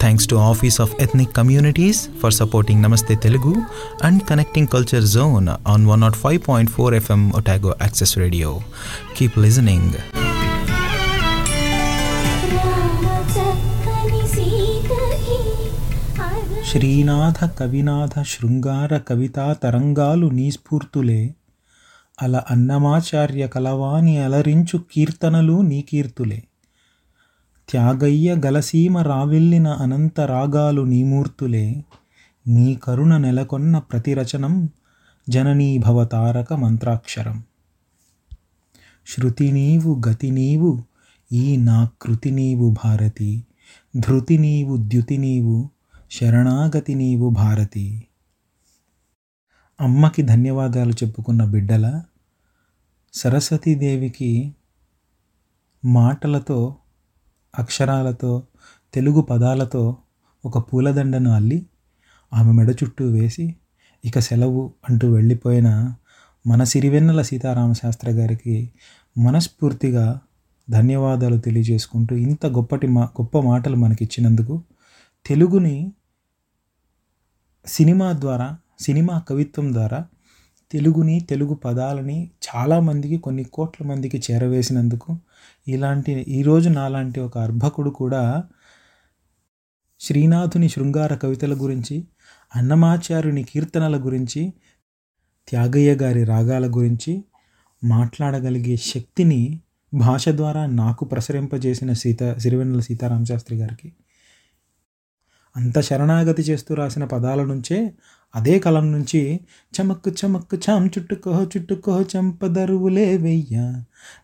Thanks to office of ethnic communities for supporting Namaste Telugu and connecting culture zone on one not five point four FM Otago access radio keep listening Srinatha కవినాథ శృంగార కవితా తరంగాలు నీ స్ఫూర్తులే అలా అన్నమాచార్య కలవాణి అలరించు కీర్తనలు నీ కీర్తులే త్యాగయ్య గలసీమ రావిల్లిన అనంత రాగాలు నీమూర్తులే. నీ కరుణ నెలకొన్న ప్రతిరచనం జననీ భవతారక మంత్రాక్షరం. శృతి నీవు గతి నీవు ఈ నా కృతి నీవు భారతి. ధృతి నీవు ద్యుతి నీవు శరణాగతి నీవు భారతి. అమ్మకి ధన్యవాదాలు చెప్పుకున్న బిడ్డల సరస్వతీదేవికి మాటలతో అక్షరాలతో తెలుగు పదాలతో ఒక పూలదండను అల్లి ఆమె మెడ చుట్టూ వేసి ఇక సెలవు అంటూ వెళ్ళిపోయిన మన సిరివెన్నెల సీతారామశాస్త్రి గారికి మనస్ఫూర్తిగా ధన్యవాదాలు తెలియజేసుకుంటూ ఇంత గొప్పటి మా గొప్ప మాటలు మనకిచ్చినందుకు తెలుగుని సినిమా ద్వారా సినిమా కవిత్వం ద్వారా తెలుగుని తెలుగు పదాలని చాలామందికి కొన్ని కోట్ల మందికి చేరవేసినందుకు ఇలాంటి ఈరోజు నాలాంటి ఒక అర్భకుడు కూడా శ్రీనాథుని శృంగార కవితల గురించి అన్నమాచార్యుని కీర్తనల గురించి త్యాగయ్య గారి రాగాల గురించి మాట్లాడగలిగే శక్తిని భాష ద్వారా నాకు ప్రసరింపజేసిన సీత సిరివెన్నెల సీతారామశాస్త్రి గారికి. అంత శరణాగతి చేస్తూ రాసిన పదాల నుంచే అదే కలం నుంచి చమక్కు చమక్కు చాం చుట్టుకోహో చుట్టుకోహో చంపదరువులే వెయ్య.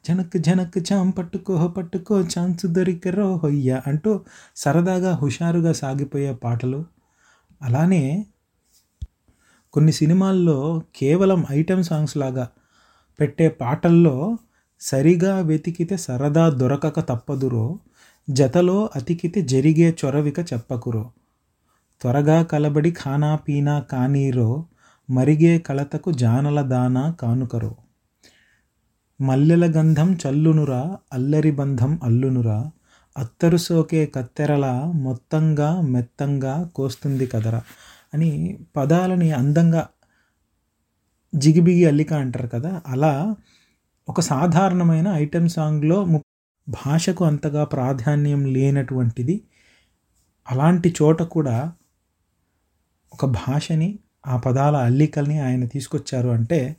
జనక్ జనక్ చాం పట్టుకోహో పట్టుకో ఛాన్సు దొరికరో హొయ్య అంటూ సరదాగా హుషారుగా సాగిపోయే పాటలు. అలానే కొన్ని సినిమాల్లో కేవలం ఐటెం సాంగ్స్ లాగా పెట్టే పాటల్లో సరిగా వెతికితే సరదా దొరకక తప్పదురో జతలో అతికితే జరిగే చొరవిక చెప్పకురో. త్వరగా కలబడి ఖానా పీనా కానీరో మరిగే కలతకు జానల దానా కానుకరో. మల్లెల గంధం చల్లునురా అల్లరి బంధం అల్లునురా. అత్తరు సోకే కత్తెరలా మొత్తంగా మెత్తంగా కోస్తుంది కదరా అని పదాలని అందంగా జిగిబిగి అల్లిక అంటారు కదా. అలా ఒక సాధారణమైన ఐటెం సాంగ్లో ము- భాషకు అంతగా ప్రాధాన్యం లేనటువంటిది. అలాంటి చోట కూడా ఒక భాషని ఆ పదాల అల్లికల్ని ఆయన తీసుకొచ్చారు అంటే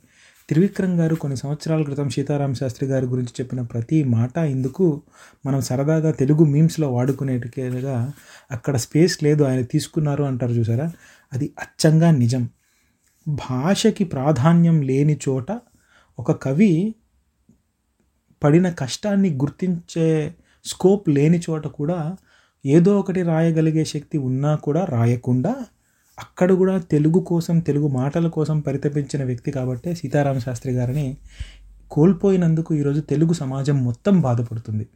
త్రివిక్రమ్ గారు కొన్ని సంవత్సరాల క్రితం సీతారామ శాస్త్రి గారి గురించి చెప్పిన ప్రతి మాట ఇందుకు మనం సరదాగా తెలుగు మీమ్స్లో వాడుకునేట్టుగా అక్కడ స్పేస్ లేదు ఆయన తీసుకున్నారు అంటారు చూసారా? అది అచ్చంగా నిజం. భాషకి ప్రాధాన్యం లేని చోట ఒక కవి పడిన కష్టాన్ని గుర్తించే స్కోప్ లేని చోట కూడా ఏదో ఒకటి రాయగలిగే శక్తి ఉన్నా కూడా రాయకుండా అక్కడ కూడా తెలుగు కోసం తెలుగు మాటల కోసం పరితపించిన వ్యక్తి కాబట్టే సీతారామ శాస్త్రి గారిని కోల్పోయినందుకు ఈరోజు తెలుగు సమాజం మొత్తం బాధపడుతుంది.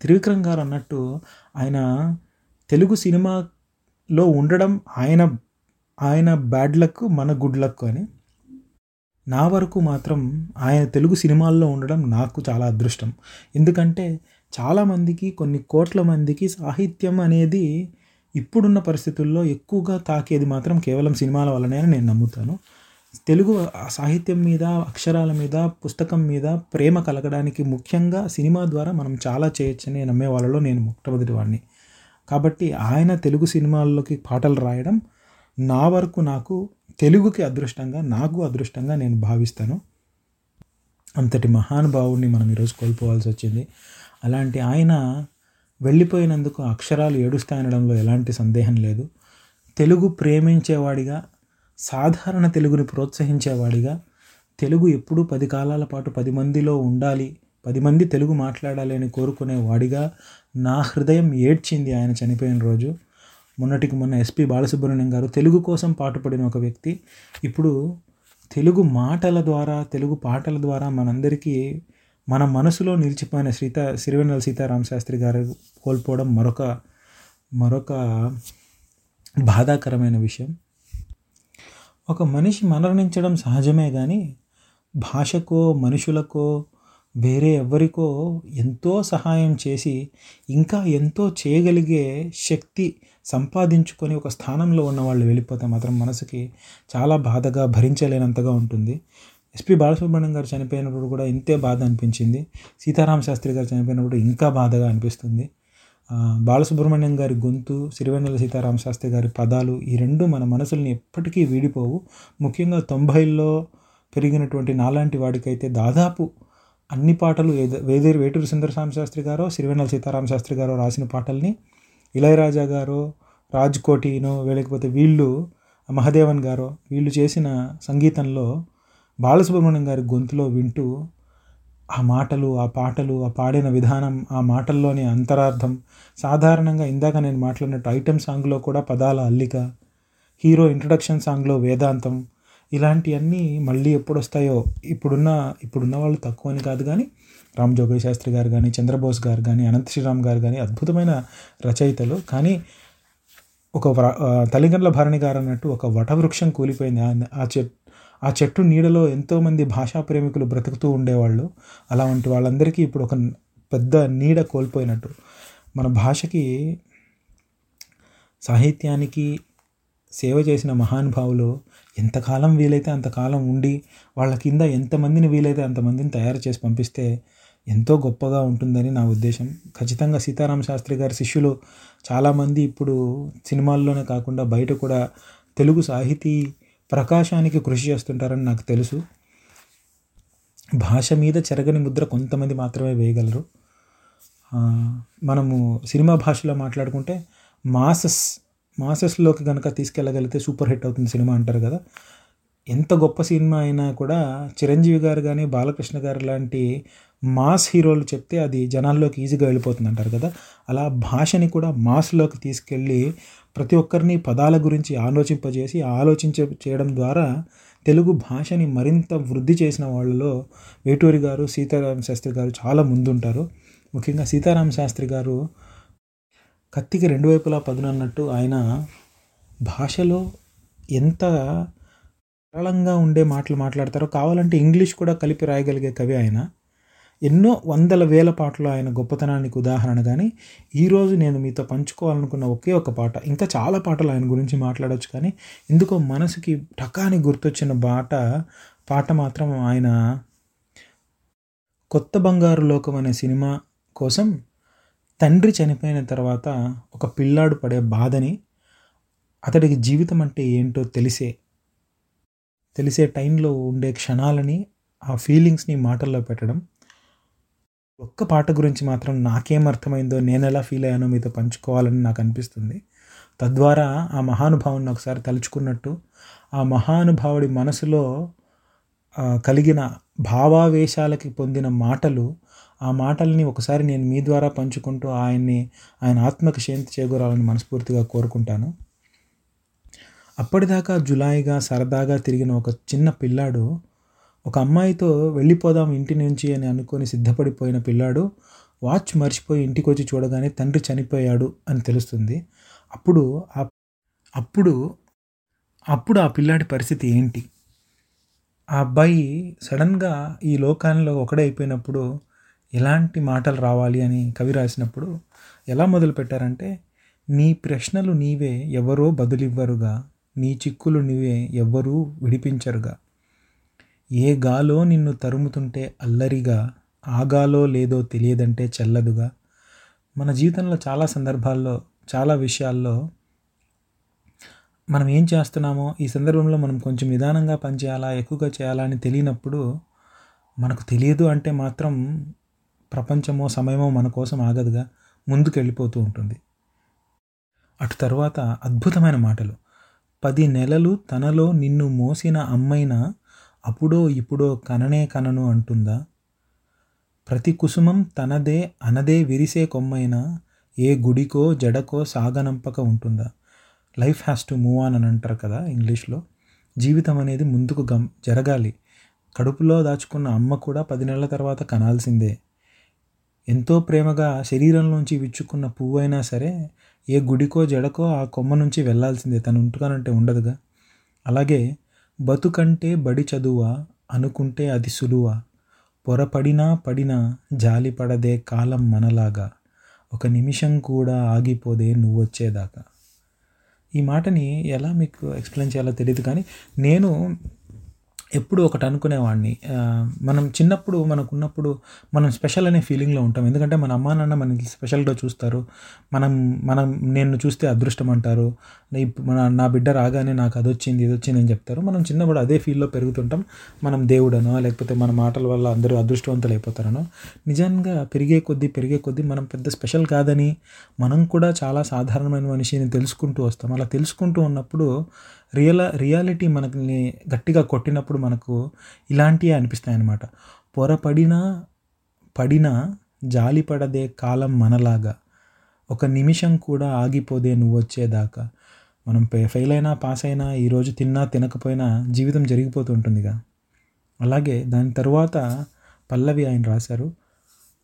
త్రివిక్రమ్ గారు అన్నట్టు ఆయన తెలుగు సినిమాలో ఉండడం ఆయన ఆయన బ్యాడ్ లక్ మన గుడ్ లక్ అని. నా వరకు మాత్రం ఆయన తెలుగు సినిమాల్లో ఉండడం నాకు చాలా అదృష్టం. ఎందుకంటే చాలామందికి కొన్ని కోట్ల మందికి సాహిత్యం అనేది ఇప్పుడున్న పరిస్థితుల్లో ఎక్కువగా తాకేది మాత్రం కేవలం సినిమాల వల్లనే అని నేను నమ్ముతాను. తెలుగు సాహిత్యం మీద అక్షరాల మీద పుస్తకం మీద ప్రేమ కలగడానికి ముఖ్యంగా సినిమా ద్వారా మనం చాలా చేయొచ్చని నమ్మే వాళ్ళలో నేను మొట్టమొదటి వాడిని. కాబట్టి ఆయన తెలుగు సినిమాల్లోకి పాటలు రాయడం నా వరకు నాకు తెలుగుకి అదృష్టంగా నాకు అదృష్టంగా నేను భావిస్తాను. అంతటి మహానుభావుడిని మనం ఈరోజు కోల్పోవాల్సి వచ్చింది. అలాంటి ఆయన వెళ్ళిపోయినందుకు అక్షరాలు ఏడుస్తాయనడంలో ఎలాంటి సందేహం లేదు. తెలుగు ప్రేమించేవాడిగా సాధారణ తెలుగుని ప్రోత్సహించేవాడిగా తెలుగు ఎప్పుడూ పది కాలాల పాటు పది మందిలో ఉండాలి పది మంది తెలుగు మాట్లాడాలి అని కోరుకునేవాడిగా నా హృదయం ఏడ్చింది ఆయన చనిపోయిన రోజు. మొన్నటికి మొన్న ఎస్పి బాలసుబ్రహ్మణ్యం గారు తెలుగు కోసం పాటుపడిన ఒక వ్యక్తి. ఇప్పుడు తెలుగు మాటల ద్వారా తెలుగు పాటల ద్వారా మనందరికీ మన మనసులో నిలిచిపోయిన సీత సిరివెన్నెల సీతారామ శాస్త్రి గారు కోల్పోవడం మరొక మరొక బాధాకరమైన విషయం. ఒక మనిషి మరణించడం సహజమే కానీ భాషకో మనుషులకో వేరే ఎవరికో ఎంతో సహాయం చేసి ఇంకా ఎంతో చేయగలిగే శక్తి సంపాదించుకొని ఒక స్థానంలో ఉన్న వాళ్ళు వెళ్ళిపోతే మాత్రం మనసుకి చాలా బాధగా భరించలేనంతగా ఉంటుంది. ఎస్పి బాలసుబ్రహ్మణ్యం గారు చనిపోయినప్పుడు కూడా ఇంతే బాధ అనిపించింది. సీతారామ శాస్త్రి గారు చనిపోయినప్పుడు ఇంకా బాధగా అనిపిస్తుంది. బాలసుబ్రహ్మణ్యం గారి గొంతు సిరివెన్నెల సీతారామ శాస్త్రి గారి పదాలు ఈ రెండు మన మనసుల్ని ఎప్పటికీ వీడిపోవు. ముఖ్యంగా తొంభైల్లో పెరిగినటువంటి నాలాంటి వాడికైతే దాదాపు అన్ని పాటలు వేదే వేదేరు వేటూరు సుందరస్వామి శాస్త్రి గారో సిరివెన్నెల సీతారామ శాస్త్రి గారో రాసిన పాటల్ని ఇళయరాజా గారో రాజ్ కోటినో లేకపోతే వీళ్ళు మహదేవన్ గారో వీళ్ళు చేసిన సంగీతంలో బాలసుబ్రహ్మణ్యం గారి గొంతులో వింటూ ఆ మాటలు ఆ పాటలు ఆ పాడిన విధానం ఆ మాటల్లోని అంతరార్థం సాధారణంగా ఇందాక నేను మాట్లాడినట్టు ఐటెం సాంగ్లో కూడా పదాల అల్లిక హీరో ఇంట్రడక్షన్ సాంగ్లో వేదాంతం ఇలాంటివన్నీ మళ్ళీ ఎప్పుడు వస్తాయో ఇప్పుడున్న ఇప్పుడున్న వాళ్ళు తక్కువ అని కాదు కానీ రామ్ జోగయ్య శాస్త్రి గారు కానీ చంద్రబోస్ గారు కానీ అనంత శ్రీరామ్ గారు కానీ అద్భుతమైన రచయితలు. కానీ ఒక వ్ర- భరణి గారు అన్నట్టు ఒక వటవృక్షం కూలిపోయింది. ఆ- ఆ చెట్ ఆ చెట్టు నీడలో ఎంతోమంది భాషా ప్రేమికులు బ్రతుకుతూ ఉండేవాళ్ళు. అలాంటి వాళ్ళందరికీ ఇప్పుడు ఒక పెద్ద నీడ కోల్పోయినట్టు. మన భాషకి సాహిత్యానికి సేవ చేసిన మహానుభావులు ఎంతకాలం వీలైతే అంతకాలం ఉండి వాళ్ళ కింద ఎంతమందిని వీలైతే అంతమందిని తయారు చేసి పంపిస్తే ఎంతో గొప్పగా ఉంటుందని నా ఉద్దేశం. ఖచ్చితంగా సీతారామ శాస్త్రి గారి శిష్యులు చాలామంది ఇప్పుడు సినిమాల్లోనే కాకుండా బయట కూడా తెలుగు సాహితీ ప్రకాశానికి కృషి చేస్తుంటారని నాకు తెలుసు. భాష మీద చెరగని ముద్ర కొంతమంది మాత్రమే వేయగలరు. మనము సినిమా భాషలో మాట్లాడుకుంటే మాసస్ మాసెస్లోకి కనుక తీసుకెళ్ళగలిగితే సూపర్ హిట్ అవుతుంది సినిమా అంటారు కదా. ఎంత గొప్ప సినిమా అయినా కూడా చిరంజీవి గారు కానీ బాలకృష్ణ గారు లాంటి మాస్ హీరోలు చెప్తే అది జనాల్లోకి ఈజీగా వెళ్ళిపోతుంది అంటారు కదా. అలా భాషని కూడా మాస్లోకి తీసుకెళ్ళి ప్రతి ఒక్కరిని పదాల గురించి ఆలోచింపజేసి ఆలోచించ చేయడం ద్వారా తెలుగు భాషని మరింత వృద్ధి చేసిన వాళ్ళలో వేటూరి గారు సీతారామ శాస్త్రి గారు చాలా ముందుంటారు. ముఖ్యంగా సీతారామ శాస్త్రి గారు కత్తికి రెండు వైపులా పదునన్నట్టు ఆయన భాషలో ఎంత సరళంగా ఉండే మాటలు మాట్లాడతారు కావాలంటే ఇంగ్లీష్ కూడా కలిపి రాయగలిగే కవి ఆయన. ఎన్నో వందల వేల పాటలు ఆయన గొప్పతనానికి ఉదాహరణ కానీ ఈరోజు నేను మీతో పంచుకోవాలనుకున్న ఒకే ఒక పాట. ఇంకా చాలా పాటలు ఆయన గురించి మాట్లాడవచ్చు కానీ ఎందుకో మనసుకి టకాని గుర్తొచ్చిన పాట పాట మాత్రం ఆయన కొత్త బంగారు లోకం అనే సినిమా కోసం తండ్రి చనిపోయిన తర్వాత ఒక పిల్లాడు పడే బాధని అతడికి జీవితం అంటే ఏంటో తెలిసే తెలిసే టైంలో ఉండే క్షణాలని ఆ ఫీలింగ్స్ని మాటల్లో పెట్టడం. ఒక్క పాట గురించి మాత్రం నాకేం అర్థమైందో నేను ఎలా ఫీల్ అయ్యానో మీతో పంచుకోవాలని నాకు అనిపిస్తుంది. తద్వారా ఆ మహానుభావుని ఒకసారి తలుచుకున్నట్టు ఆ మహానుభావుడి మనసులో కలిగిన భావావేశాలకి పొందిన మాటలు ఆ మాటల్ని ఒకసారి నేను మీ ద్వారా పంచుకుంటూ ఆయన్ని ఆయన ఆత్మకు శాంతి చేకూరాలని మనస్ఫూర్తిగా కోరుకుంటాను. అప్పటిదాకా జులాయిగా సరదాగా తిరిగిన ఒక చిన్న పిల్లాడు ఒక అమ్మాయితో వెళ్ళిపోదాం ఇంటి నుంచి అని అనుకొని సిద్ధపడిపోయిన పిల్లాడు వాచ్ మర్చిపోయి ఇంటికి వచ్చి చూడగానే తండ్రి చనిపోయాడు అని తెలుస్తుంది. అప్పుడు ఆ అప్పుడు అప్పుడు ఆ పిల్లాడి పరిస్థితి ఏంటి? ఆ అబ్బాయి సడన్గా ఈ లోకాల్లో ఒకడే అయిపోయినప్పుడు ఎలాంటి మాటలు రావాలి అని కవి రాసినప్పుడు ఎలా మొదలు పెట్టారంటే నీ ప్రశ్నలు నీవే ఎవరో బదులివ్వరుగా. నీ చిక్కులు నువ్వే ఎవ్వరూ విడిపించరుగా. ఏ గాలో నిన్ను తరుముతుంటే అల్లరిగా ఆగాలో లేదో తెలియదంటే చెల్లదుగా. మన జీవితంలో చాలా సందర్భాల్లో చాలా విషయాల్లో మనం ఏం చేస్తున్నామో ఈ సందర్భంలో మనం కొంచెం నిదానంగా పనిచేయాలా ఎక్కువగా చేయాలా అని తెలియనప్పుడు మనకు తెలియదు అంటే మాత్రం ప్రపంచమో సమయమో మన కోసం ఆగదుగా ముందుకు వెళ్ళిపోతూ ఉంటుంది. అటు తర్వాత అద్భుతమైన మాటలు. పది నెలలు తనలో నిన్ను మోసిన అమ్మైన అప్పుడో ఇప్పుడో కననే కనను అంటుందా? ప్రతి కుసుమం తనదే అనదే విరిసే కొమ్మైనా ఏ గుడికో జడకో సాగనంపక ఉంటుందా? Life has to move on అని అంటారు కదా ఇంగ్లీష్లో. జీవితం అనేది ముందుకు గమ్ జరగాలి. కడుపులో దాచుకున్న అమ్మ కూడా పది నెలల తర్వాత కనాల్సిందే. ఎంతో ప్రేమగా శరీరంలోంచి విచ్చుకున్న పువ్వు అయినా సరే ఏ గుడికో జడకో ఆ కొమ్మ నుంచి వెళ్ళాల్సిందే. తను ఉంటుకానంటే ఉండదుగా. అలాగే బతుకంటే బడి చదువా అనుకుంటే అది సులువా పొరపడినా పడినా జాలి పడదే కాలం మనలాగా. ఒక నిమిషం కూడా ఆగిపోదే నువ్వొచ్చేదాకా ఈ మాటని ఎలా మీకు ఎక్స్ప్లెయిన్ చేయాలో తెలియదు కానీ నేను ఎప్పుడు ఒకటి అనుకునేవాడిని. మనం చిన్నప్పుడు మనకు ఉన్నప్పుడు మనం స్పెషల్ అనే ఫీలింగ్లో ఉంటాం. ఎందుకంటే మన అమ్మా నాన్న మనకి స్పెషల్గా చూస్తారు. మనం మనం నేను చూస్తే అదృష్టం అంటారు. మన నా బిడ్డ రాగానే నాకు అది వచ్చింది ఇది వచ్చింది అని చెప్తారు. మనం చిన్నప్పుడు అదే ఫీల్డ్లో పెరుగుతుంటాం. మనం దేవుడనో లేకపోతే మన మాటల వల్ల అందరూ అదృష్టవంతులు అయిపోతారనో. నిజంగా పెరిగే కొద్దీ పెరిగే కొద్దీ మనం పెద్ద స్పెషల్ కాదని మనం కూడా చాలా సాధారణమైన మనిషిని తెలుసుకుంటూ వస్తాం. అలా తెలుసుకుంటూ ఉన్నప్పుడు రియల్ రియాలిటీ మనకి గట్టిగా కొట్టినప్పుడు మనకు ఇలాంటివే అనిపిస్తాయి అన్నమాట పొరపడినా పడినా జాలి పడదే కాలం మనలాగా. ఒక నిమిషం కూడా ఆగిపోదే నువ్వు వచ్చేదాకా. మనం ఫెయిల్ అయినా పాస్ అయినా ఈరోజు తిన్నా తినకపోయినా జీవితం జరిగిపోతుంటుందిగా అలాగే దాని తరువాత పల్లవి ఆయన రాశారు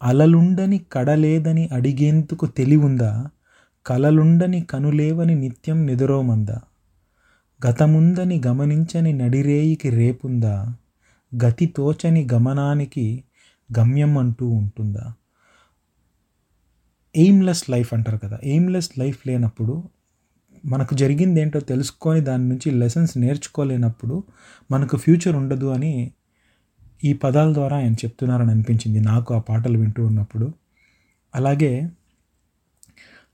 అలలుండని కడలేదని అడిగేందుకు తెలివుందా? కలలుండని కనులేవని నిత్యం నిదురోమందా? గతముందని గమనించని నడిరేయికి రేపుందా? గతి తోచని గమనానికి గమ్యం అంటూ ఉంటుందా? ఎయిమ్లెస్ లైఫ్ అంటారు కదా. ఎయిమ్లెస్ లైఫ్ లేనప్పుడు మనకు జరిగింది ఏంటో తెలుసుకొని దాని నుంచి లెసన్స్ నేర్చుకోలేనప్పుడు మనకు ఫ్యూచర్ ఉండదు అని ఈ పదాల ద్వారా ఆయన చెప్తున్నారని అనిపించింది. నాకు ఆ పాటలు వింటూ ఉన్నప్పుడు. అలాగే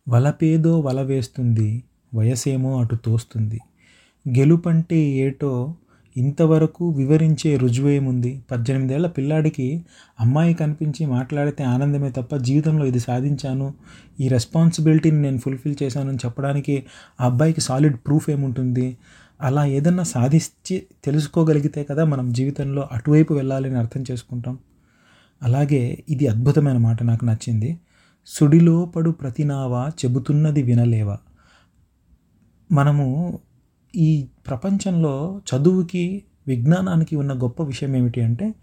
వలపేదో వల వేస్తుంది వయసేమో అటు తోస్తుంది. గెలుపంటే ఏటో ఇంతవరకు వివరించే రుజువేముంది పద్దెనిమిదేళ్ళ పిల్లాడికి అమ్మాయి కనిపించి మాట్లాడితే ఆనందమే తప్ప జీవితంలో ఇది సాధించాను. ఈ రెస్పాన్సిబిలిటీని నేను ఫుల్ఫిల్ చేశాను చెప్పడానికి ఆ అబ్బాయికి సాలిడ్ ప్రూఫ్ ఏముంటుంది? అలా ఏదన్నా సాధించి తెలుసుకోగలిగితే కదా మనం జీవితంలో అటువైపు వెళ్ళాలని అర్థం చేసుకుంటాం. అలాగే ఇది అద్భుతమైన మాట నాకు నచ్చింది. సుడిలో పడు ప్రతినావా చెబుతున్నది వినలేవా? మనము ఈ ప్రపంచంలో చదువుకి విజ్ఞానానికి ఉన్న గొప్ప విషయం ఏమిటి అంటే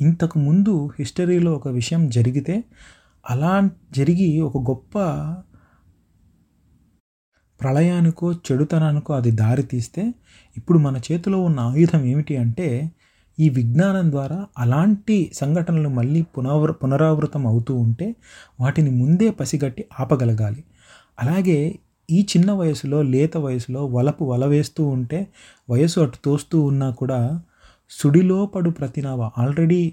ఇంతకు ముందు హిస్టరీలో ఒక విషయం జరిగితే అలా జరిగి ఒక గొప్ప ప్రళయానికో చెడుతనానికో అది దారి తీస్తే ఇప్పుడు మన చేతిలో ఉన్న ఆయుధం ఏమిటి అంటే ఈ విజ్ఞానం ద్వారా అలాంటి సంఘటనలు మళ్ళీ పునరావృ పునరావృతం అవుతూ ఉంటే వాటిని ముందే పసిగట్టి ఆపగలగాలి. అలాగే ఈ చిన్న వయసులో లేత వయసులో వలపు వల వేస్తూ ఉంటే వయసు అటు తోస్తూ ఉన్నా కూడా సుడిలో పడు ప్రతినావ. ఆల్రెడీ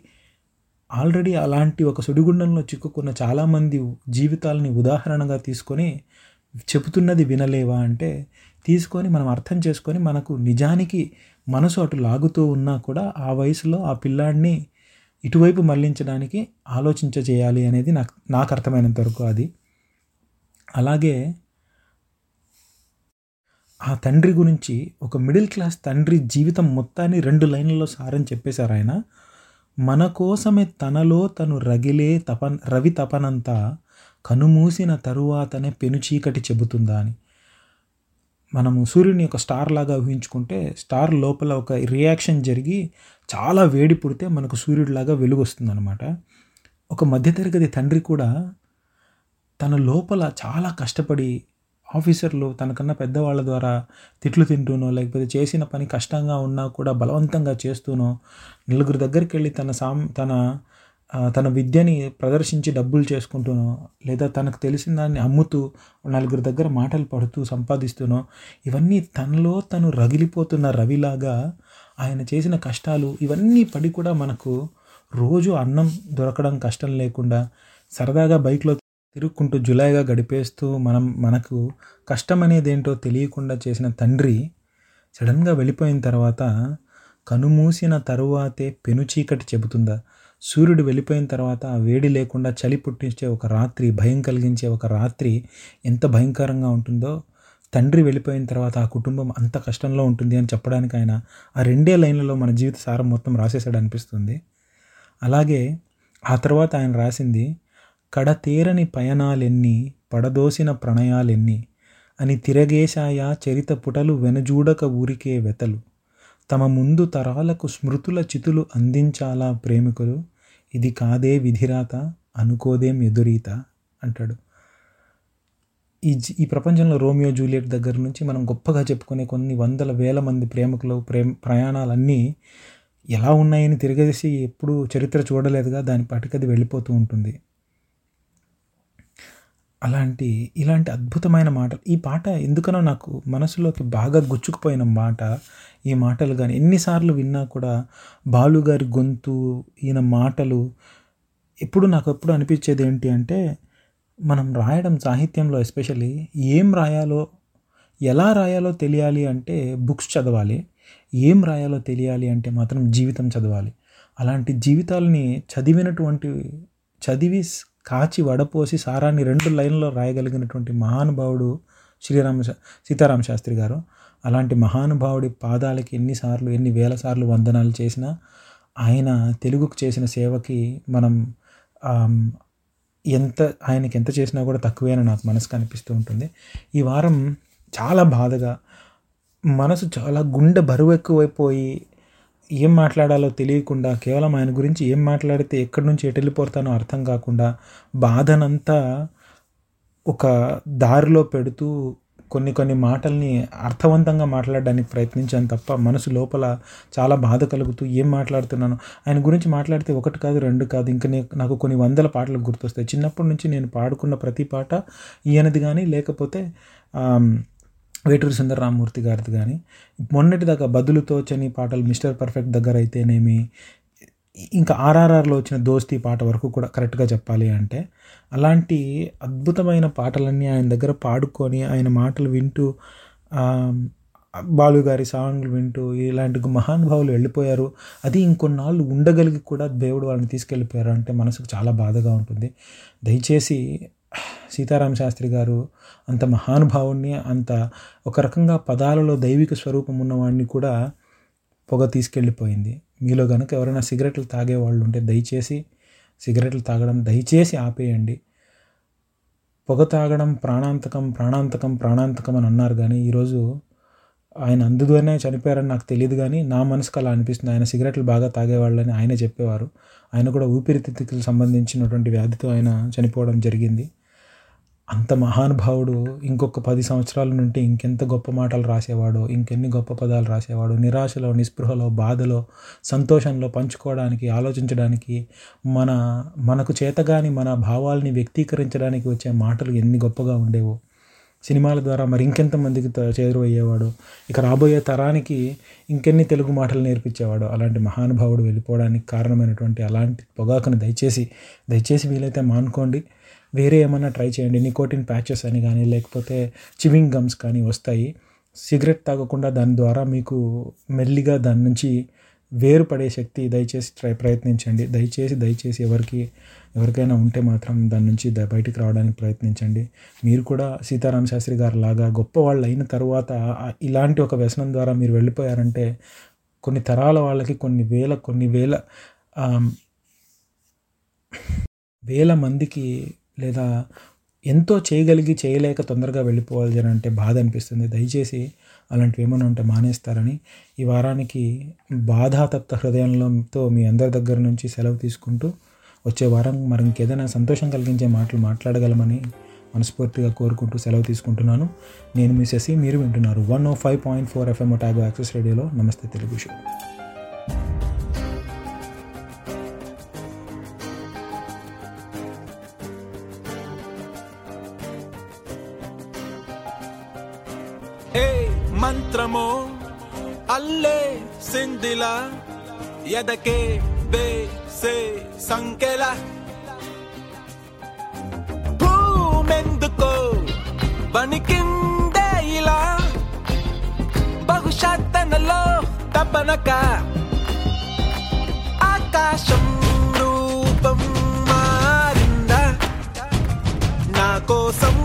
ఆల్రెడీ అలాంటి ఒక సుడిగుండంలో చిక్కుకున్న చాలామంది జీవితాలని ఉదాహరణగా తీసుకొని చెబుతున్నది వినలేవా అంటే తీసుకొని మనం అర్థం చేసుకొని మనకు నిజానికి మనసు అటు లాగుతూ ఉన్నా కూడా ఆ వయసులో ఆ పిల్లాడిని ఇటువైపు మళ్ళించడానికి ఆలోచించ చేయాలి అనేది నాకు నాకు అర్థమైనంత వరకు అది. అలాగే ఆ తండ్రి గురించి ఒక మిడిల్ క్లాస్ తండ్రి జీవితం మొత్తాన్ని రెండు లైన్లలో సారని చెప్పేశారు ఆయన. మన కోసమే తనలో తను రగిలే తపన్ రవి తపనంతా కనుమూసిన తరువాతనే పెనుచీకటి చెబుతుందా అని. మనము సూర్యుని ఒక స్టార్ లాగా ఊహించుకుంటే స్టార్ లోపల ఒక రియాక్షన్ జరిగి చాలా వేడి పుడితే మనకు సూర్యుడిలాగా వెలుగు వస్తుందన్నమాట. ఒక మధ్యతరగతి తండ్రి కూడా తన లోపల చాలా కష్టపడి ఆఫీసర్లు తనకన్నా పెద్దవాళ్ళ ద్వారా తిట్లు తింటూనో లేకపోతే చేసిన పని కష్టంగా ఉన్నా కూడా బలవంతంగా చేస్తూనో నలుగురు దగ్గరికి వెళ్ళి తన సామ్ తన తన విద్యని ప్రదర్శించి డబ్బులు చేసుకుంటూనో లేదా తనకు తెలిసిన దాన్ని అమ్ముతూ నలుగురి దగ్గర మాటలు పడుతూ సంపాదిస్తూనో ఇవన్నీ తనలో తను రగిలిపోతున్న రవిలాగా ఆయన చేసిన కష్టాలు ఇవన్నీ పడి కూడా మనకు రోజు అన్నం దొరకడం కష్టం లేకుండా సరదాగా బైక్లో తిరుక్కుంటూ జులైగా గడిపేస్తూ మనం మనకు కష్టం అనేది ఏంటో తెలియకుండా చేసిన తండ్రి సడన్గా వెళ్ళిపోయిన తర్వాత కనుమూసిన తరువాతే పెను చీకటి చెబుతుందా? సూర్యుడు వెళ్ళిపోయిన తర్వాత ఆ వేడి లేకుండా చలి పుట్టించే ఒక రాత్రి భయం కలిగించే ఒక రాత్రి ఎంత భయంకరంగా ఉంటుందో తండ్రి వెళ్ళిపోయిన తర్వాత ఆ కుటుంబం అంత కష్టంలో ఉంటుంది అని చెప్పడానికి ఆయన ఆ రెండే లైన్లలో మన జీవిత సారం మొత్తం రాసేసాడు అనిపిస్తుంది అలాగే ఆ తర్వాత ఆయన రాసింది కడతేరని పయనాలెన్ని పడదోసిన ప్రణయాలెన్ని అని తిరగేశాయా చరిత పుటలు వెనుజూడక ఊరికే వెతలు. తమ ముందు తరాలకు స్మృతుల చితులు అందించాలా ప్రేమికులు? ఇది కాదే విధిరాత అనుకోదేం ఎదురీత? అంటాడు. ఈ ఈ ప్రపంచంలో రోమియో జూలియట్ దగ్గర నుంచి మనం గొప్పగా చెప్పుకునే కొన్ని వందల వేల మంది ప్రేమికులు ప్రేమ ప్రయాణాలన్నీ ఎలా ఉన్నాయని తిరగేసి ఎప్పుడు చరిత్ర చూడలేదుగా దాని పాటికి అది వెళ్ళిపోతూ ఉంటుంది. అలాంటి ఇలాంటి అద్భుతమైన మాటలు. ఈ పాట ఎందుకనో నాకు మనసులోకి బాగా గుచ్చుకుపోయిన మాట ఈ మాటలు కానీ ఎన్నిసార్లు విన్నా కూడా బాలుగారి గొంతు ఈయన మాటలు ఎప్పుడు నాకు ఎప్పుడు అనిపించేది ఏంటి అంటే మనం రాయడం సాహిత్యంలో ఎస్పెషల్లీ ఏం రాయాలో ఎలా రాయాలో తెలియాలి అంటే బుక్స్ చదవాలి. ఏం రాయాలో తెలియాలి అంటే మాత్రం జీవితం చదవాలి. అలాంటి జీవితాలని చదివినటువంటి చదివి కాచి వడపోసి సారాన్ని రెండు లైన్లో రాయగలిగినటువంటి మహానుభావుడు శ్రీరామ సీతారామ శాస్త్రి గారు. అలాంటి మహానుభావుడి పాదాలకి ఎన్నిసార్లు ఎన్ని వేల సార్లు వందనాలు చేసినా ఆయన తెలుగుకు చేసిన సేవకి మనం ఎంత ఆయనకి ఎంత చేసినా కూడా తక్కువేనని నాకు మనసుకు అనిపిస్తూ ఉంటుంది. ఈ వారం చాలా బాధగా మనసు చాలా గుండె బరువు ఎక్కువైపోయి ఏం మాట్లాడాలో తెలియకుండా కేవలం ఆయన గురించి ఏం మాట్లాడితే ఎక్కడి నుంచి ఎటు వెళ్ళిపోతానో అర్థం కాకుండా బాధనంతా ఒక దారిలో పెడుతూ కొన్ని కొన్ని మాటల్ని అర్థవంతంగా మాట్లాడడానికి ప్రయత్నించాను తప్ప మనసు లోపల చాలా బాధ కలుగుతూ ఏం మాట్లాడుతున్నాను. ఆయన గురించి మాట్లాడితే ఒకటి కాదు రెండు కాదు ఇంకా నాకు కొన్ని వందల పాటలు గుర్తొస్తాయి. చిన్నప్పటి నుంచి నేను పాడుకున్న ప్రతి పాట ఈయనది కానీ లేకపోతే వేటూరి సుందరరామూర్తి గారిది కానీ మొన్నటిదాకా బదులుతో చని పాటలు మిస్టర్ పర్ఫెక్ట్ దగ్గర అయితేనేమి ఇంకా ఆర్ఆర్ఆర్లో వచ్చిన దోస్తీ పాట వరకు కూడా కరెక్ట్గా చెప్పాలి అంటే అలాంటి అద్భుతమైన పాటలన్నీ ఆయన దగ్గర పాడుకొని ఆయన మాటలు వింటూ బాలు గారి సాంగ్లు వింటూ ఇలాంటి మహానుభావులు వెళ్ళిపోయారు. అది ఇంకొన్నాళ్ళు ఉండగలిగి కూడా దేవుడు వాళ్ళని తీసుకెళ్ళిపోయారు అంటే మనసుకు చాలా బాధగా ఉంటుంది. దయచేసి సీతారామ శాస్త్రి గారు అంత మహానుభావుణ్ణి అంత ఒక రకంగా పదాలలో దైవిక స్వరూపం ఉన్నవాడిని కూడా పొగ తీసుకెళ్ళిపోయింది. మీలో కనుక ఎవరైనా సిగరెట్లు తాగే వాళ్ళు ఉంటే దయచేసి సిగరెట్లు తాగడం దయచేసి ఆపేయండి. పొగ తాగడం ప్రాణాంతకం ప్రాణాంతకం ప్రాణాంతకం అని అన్నారు కానీ ఈరోజు ఆయన అందులోనే చనిపోయారని నాకు తెలియదు కానీ నా మనసుకు అలా అనిపిస్తుంది. ఆయన సిగరెట్లు బాగా తాగేవాళ్ళని ఆయనే చెప్పేవారు. ఆయన కూడా ఊపిరితిత్తులకు సంబంధించినటువంటి వ్యాధితో ఆయన చనిపోవడం జరిగింది. అంత మహానుభావుడు ఇంకొక పది సంవత్సరాల నుండి ఇంకెంత గొప్ప మాటలు రాసేవాడో ఇంకెన్ని గొప్ప పదాలు రాసేవాడు నిరాశలో నిస్పృహలో బాధలో సంతోషంలో పంచుకోవడానికి ఆలోచించడానికి మన మనకు చేతగాని మన భావాల్ని వ్యక్తీకరించడానికి వచ్చే మాటలు ఎన్ని గొప్పగా ఉండేవో. సినిమాల ద్వారా మరి ఇంకెంతమందికి త- చేరువయ్యేవాడు. ఇక రాబోయే తరానికి ఇంకెన్ని తెలుగు మాటలు నేర్పించేవాడు అలాంటి మహానుభావుడు వెళ్ళిపోవడానికి కారణమైనటువంటి అలాంటి పొగాకుని దయచేసి దయచేసి వీలైతే మానుకోండి. వేరే ఏమైనా ట్రై చేయండి. నికోటిన్ ప్యాచెస్ అని కానీ లేకపోతే చివింగ్ గమ్స్ కానీ వస్తాయి. సిగరెట్ తాగకుండా దాని ద్వారా మీకు మెల్లిగా దాని నుంచి వేరుపడే శక్తి దయచేసి ట్రై ప్రయత్నించండి. దయచేసి దయచేసి ఎవరికి ఎవరికైనా ఉంటే మాత్రం దాని నుంచి ద- బయటికి రావడానికి ప్రయత్నించండి. మీరు కూడా సీతారామ శాస్త్రి గారు లాగా గొప్ప వాళ్ళు అయిన తర్వాత ఇలాంటి ఒక వ్యసనం ద్వారా మీరు వెళ్ళిపోయారంటే కొన్ని తరాల వాళ్ళకి కొన్ని వేల కొన్ని వేల వేల మందికి లేదా ఎంతో చేయగలిగి చేయలేక తొందరగా వెళ్ళిపోవాలి అని అంటే బాధ అనిపిస్తుంది. దయచేసి అలాంటివి ఏమైనా ఉంటే మానేస్తారని ఈ వారానికి బాధాతప్త హృదయంలోతో మీ అందరి దగ్గర నుంచి సెలవు తీసుకుంటూ వచ్చే వారం మరి ఇంకేదైనా సంతోషం కలిగించే మాటలు మాట్లాడగలమని మనస్ఫూర్తిగా కోరుకుంటూ సెలవు తీసుకుంటున్నాను. నేను మీ శశి మీరు వింటున్నారు one o five point four FM Otago access రేడియోలో. నమస్తే తెలుగు షో. మంత్రమో అల్లే సిందిల ఎదకే వేసే సంకెల భూమెందుకో వణికిందే ఇలా బహుశా తనలో తపనక ఆకాశం రూపం మారిందా నా కోసం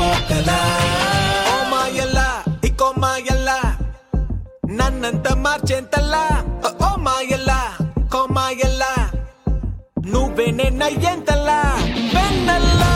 ఎగిరిపోకలా ఓ మాయల్లా ఇకో మాయల్లా నన్నంత మార్చేంతల్లా ఓ మాయల్లా కో మాయల్లా నువ్వే నేనయ్యేంతల్లా వెన్నల్లా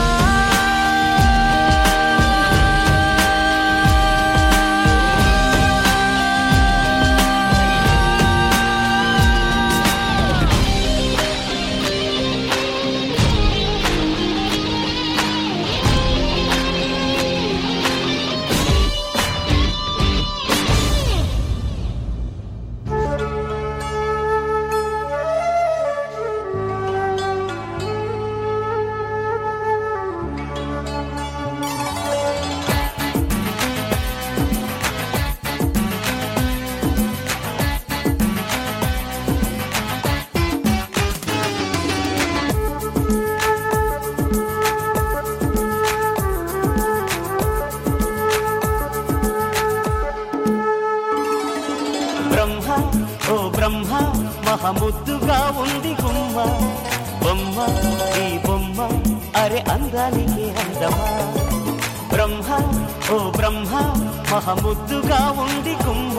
మహముద్దుగా ఉంది గుమ్మ.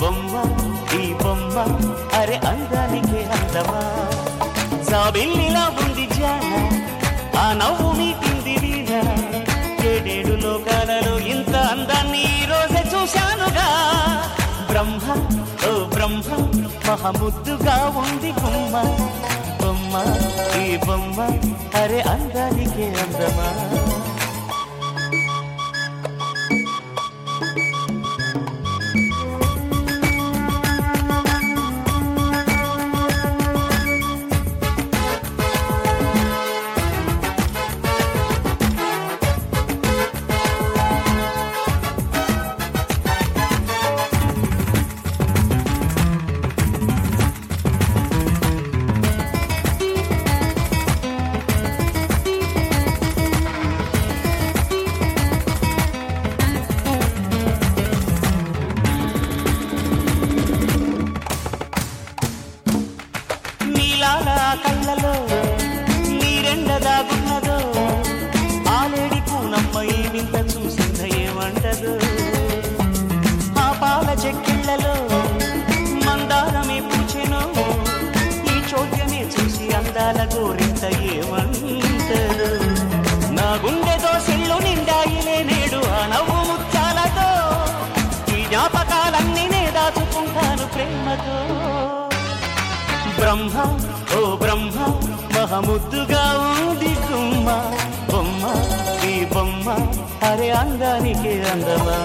బొమ్మ ఈ బొమ్మ అరే అందానికి అందమా? జాబిల్లిలా ఉంది జాన ఆ నవ్వు మీటింది వీణ. ఏడేడు లోకాలలో ఇంత అందాన్ని ఈ రోజే చూశానుగా. బ్రహ్మ ఓ బ్రహ్మ మహముద్దుగా ఉంది బొమ్మ బొమ్మ ఈ బొమ్మ అరే అందానికి అందమా? ప్రేమతో బ్రహ్మ ఓ బ్రహ్మ మహముద్దుగా ఉంది గుమ్మ బొమ్మ ఈ బొమ్మ అరే అందానికి అందమా?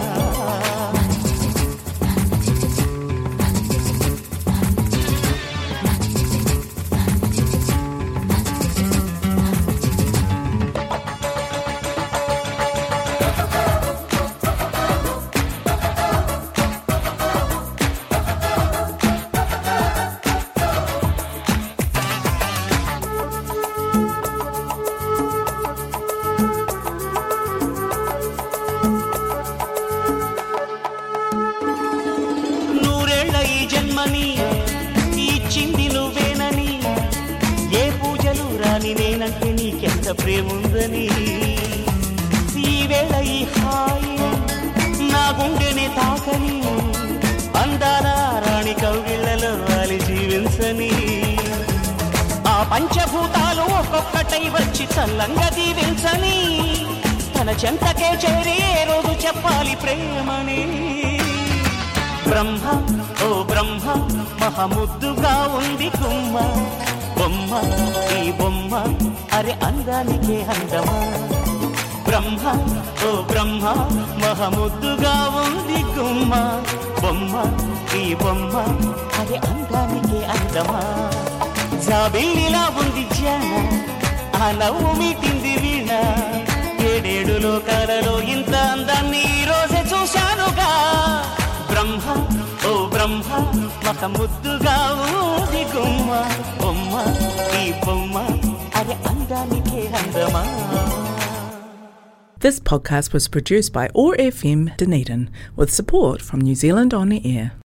ప్రేమని. బ్రహ్మ ఓ బ్రహ్మ మహముద్దుగా ఉంది కుమ్మ. బొమ్మ ఈ బొమ్మ అరే అందానికే అందమా? బ్రహ్మ ఓ బ్రహ్మ మహముద్దుగా ఉంది గుమ్మ బొమ్మ ఈ బొమ్మ అరే అందానికే అందమా? జాబిల్లిలా ఉంది జాన ఆ నవ్వు మీటింది వీణ. ఏడేడు లోకాలలో ఇంత అందాన్ని ఈ రోజే చూశానుగా బ్రహ్మ ఓ బ్రహ్మ మహ ముద్దుగా ఊది గుమ్మ బొమ్మ ఈ బొమ్మ అది అందానికే అందమా This podcast was produced by ORFM Dunedin with support from New Zealand On the Air.